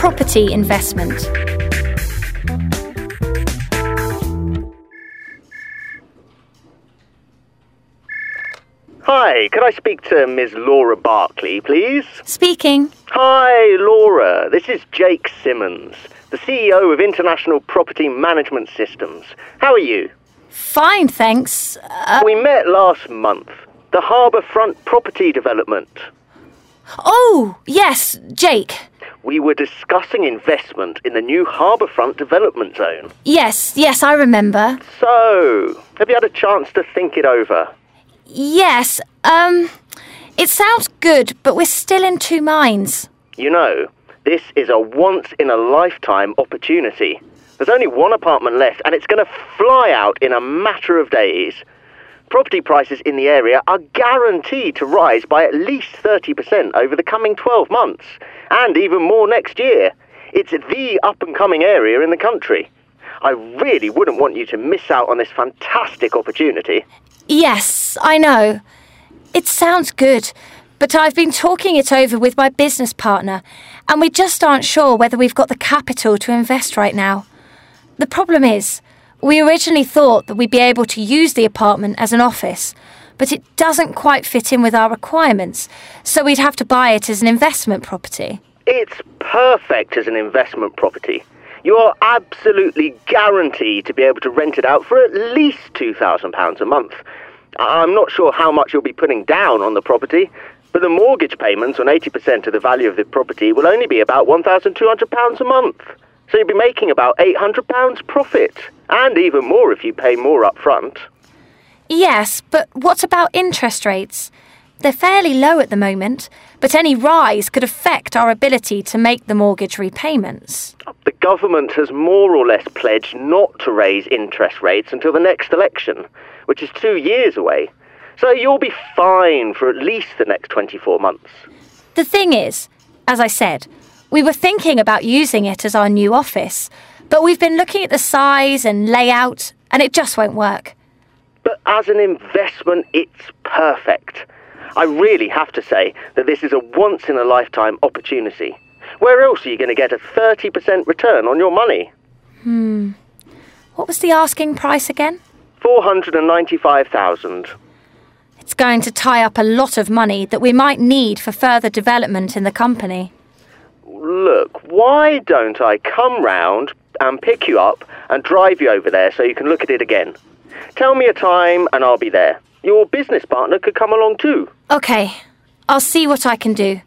property investment. Hi, could I speak to Ms. Laura Barkley, please? Speaking. Hi, Laura. This is Jake Simmons, the CEO of International Property Management Systems. How are you? Fine, thanks. Uh, We met last month. The Harbourfront property development. oh, yes, Jake. We were discussing investment in the new Harbourfront development zone. Yes, yes, I remember. So, have you had a chance to think it over? Yes, um, it sounds good, but we're still in two minds. You know, this is a once in a lifetime opportunity. There's only one apartment left, and it's going to fly out in a matter of days. Property prices in the area are guaranteed to rise by at least 30% over the coming 12 months, and even more next year. It's the up and coming area in the country. I really wouldn't want you to miss out on this fantastic opportunity. Yes, I know. It sounds good, but I've been talking it over with my business partner, and we just aren't sure whether we've got the capital to invest right now. The problem is, we originally thought that we'd be able to use the apartment as an office, but it doesn't quite fit in with our requirements, so we'd have to buy it as an investment property. It's perfect as an investment property. You are absolutely guaranteed to be able to rent it out for at least £2,000 a month. I'm not sure how much you'll be putting down on the property, but the mortgage payments on 80% of the value of the property will only be about £1,200 a month. So you'd be making about £800 profit, and even more if you pay more up front. Yes, but what about interest rates? They're fairly low at the moment, but any rise could affect our ability to make the mortgage repayments. The government has more or less pledged not to raise interest rates until the next election, which is two years away. So you'll be fine for at least the next 24 months. The thing is, as I said, we were thinking about using it as our new office, but we've been looking at the size and layout, and it just won't work. But as an investment, it's perfect. I really have to say that this is a once in a lifetime opportunity. Where else are you going to get a 30% return on your money? Hmm. What was the asking price again? 495,000. It's going to tie up a lot of money that we might need for further development in the company. Look, why don't I come round and pick you up and drive you over there so you can look at it again? Tell me a time and I'll be there. Your business partner could come along too. Okay, I'll see what I can do.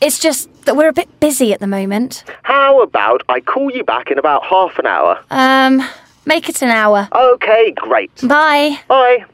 It's just that we're a bit busy at the moment. How about I call you back in about half an hour? Um, make it an hour. Okay, great. Bye. Bye.